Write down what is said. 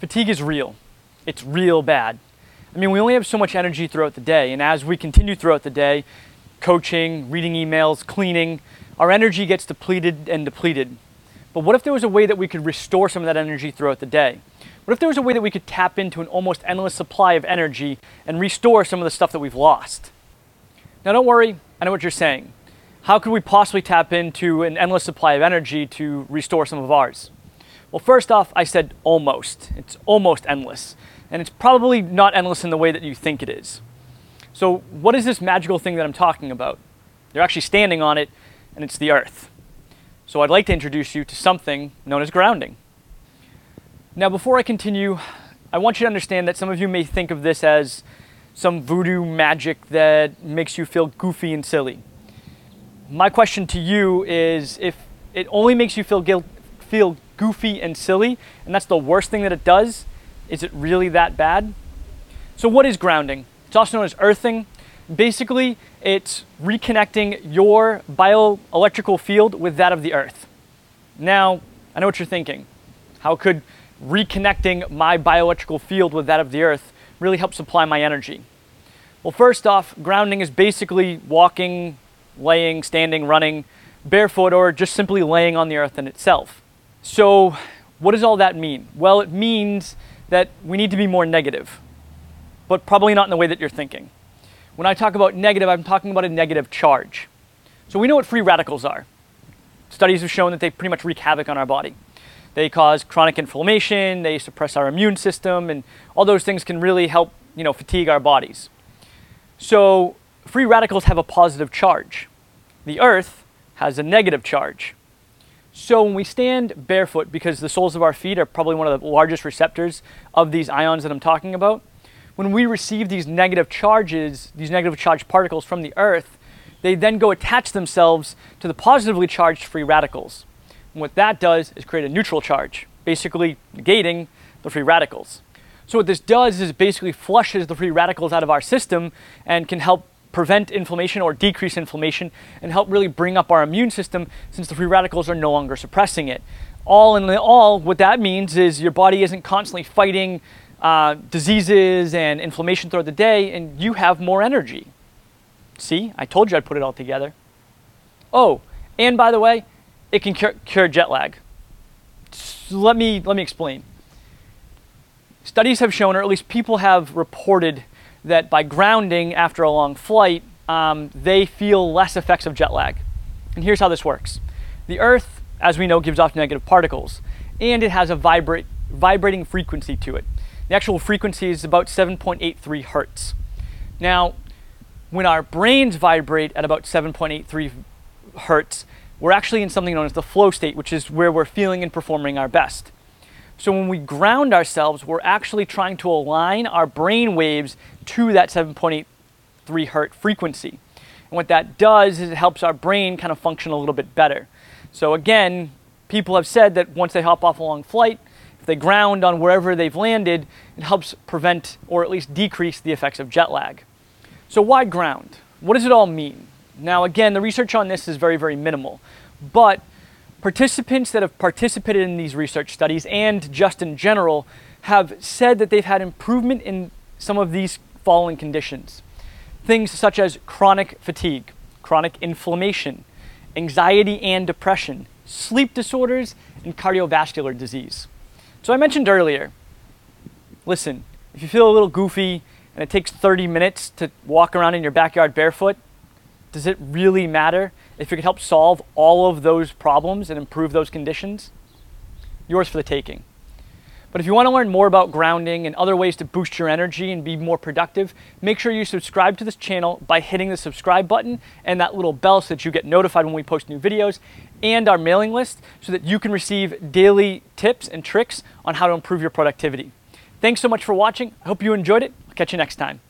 Fatigue is real. It's real bad. I mean, we only have so much energy throughout the day, and as we continue throughout the day, coaching, reading emails, cleaning, our energy gets depleted and depleted. But what if there was a way that we could restore some of that energy throughout the day? What if there was a way that we could tap into an almost endless supply of energy and restore some of the stuff that we've lost? Now, don't worry, I know what you're saying. How could we possibly tap into an endless supply of energy to restore some of ours? Well, first off, I said almost. It's almost endless. And it's probably not endless in the way that you think it is. So, what is this magical thing that I'm talking about? You're actually standing on it, and it's the Earth. So, I'd like to introduce you to something known as grounding. Now, before I continue, I want you to understand that some of you may think of this as some voodoo magic that makes you feel goofy and silly. My question to you is if it only makes you feel guilt, feel goofy and silly, and that's the worst thing that it does, is it really that bad? So, what is grounding? It's also known as earthing. Basically, it's reconnecting your bioelectrical field with that of the earth. Now, I know what you're thinking. How could reconnecting my bioelectrical field with that of the earth really help supply my energy? Well, first off, grounding is basically walking, laying, standing, running barefoot, or just simply laying on the earth in itself. So, what does all that mean? Well, it means that we need to be more negative, but probably not in the way that you're thinking. When I talk about negative, I'm talking about a negative charge. So, we know what free radicals are. Studies have shown that they pretty much wreak havoc on our body. They cause chronic inflammation, they suppress our immune system, and all those things can really help, you know, fatigue our bodies. So, free radicals have a positive charge. The earth has a negative charge. So when we stand barefoot, because the soles of our feet are probably one of the largest receptors of these ions that I'm talking about, when we receive these negative charges, these negative charged particles from the earth, they then go attach themselves to the positively charged free radicals. And what that does is create a neutral charge, basically negating the free radicals. So what this does is basically flushes the free radicals out of our system and can help prevent inflammation or decrease inflammation and help really bring up our immune system since the free radicals are no longer suppressing it. All in all, what that means is your body isn't constantly fighting uh, diseases and inflammation throughout the day, and you have more energy. See, I told you I'd put it all together. Oh, and by the way, it can cure, cure jet lag. So let me let me explain. Studies have shown, or at least people have reported, that by grounding after a long flight, um, they feel less effects of jet lag. And here's how this works the Earth, as we know, gives off negative particles, and it has a vibrate, vibrating frequency to it. The actual frequency is about 7.83 hertz. Now, when our brains vibrate at about 7.83 hertz, we're actually in something known as the flow state, which is where we're feeling and performing our best. So when we ground ourselves, we're actually trying to align our brain waves to that 7.83 hertz frequency. And what that does is it helps our brain kind of function a little bit better. So again, people have said that once they hop off a long flight, if they ground on wherever they've landed, it helps prevent or at least decrease the effects of jet lag. So why ground? What does it all mean? Now again, the research on this is very, very minimal, but Participants that have participated in these research studies and just in general have said that they've had improvement in some of these following conditions. Things such as chronic fatigue, chronic inflammation, anxiety and depression, sleep disorders, and cardiovascular disease. So I mentioned earlier, listen, if you feel a little goofy and it takes 30 minutes to walk around in your backyard barefoot, does it really matter if it could help solve all of those problems and improve those conditions? Yours for the taking. But if you want to learn more about grounding and other ways to boost your energy and be more productive, make sure you subscribe to this channel by hitting the subscribe button and that little bell so that you get notified when we post new videos and our mailing list so that you can receive daily tips and tricks on how to improve your productivity. Thanks so much for watching. I hope you enjoyed it. I'll catch you next time.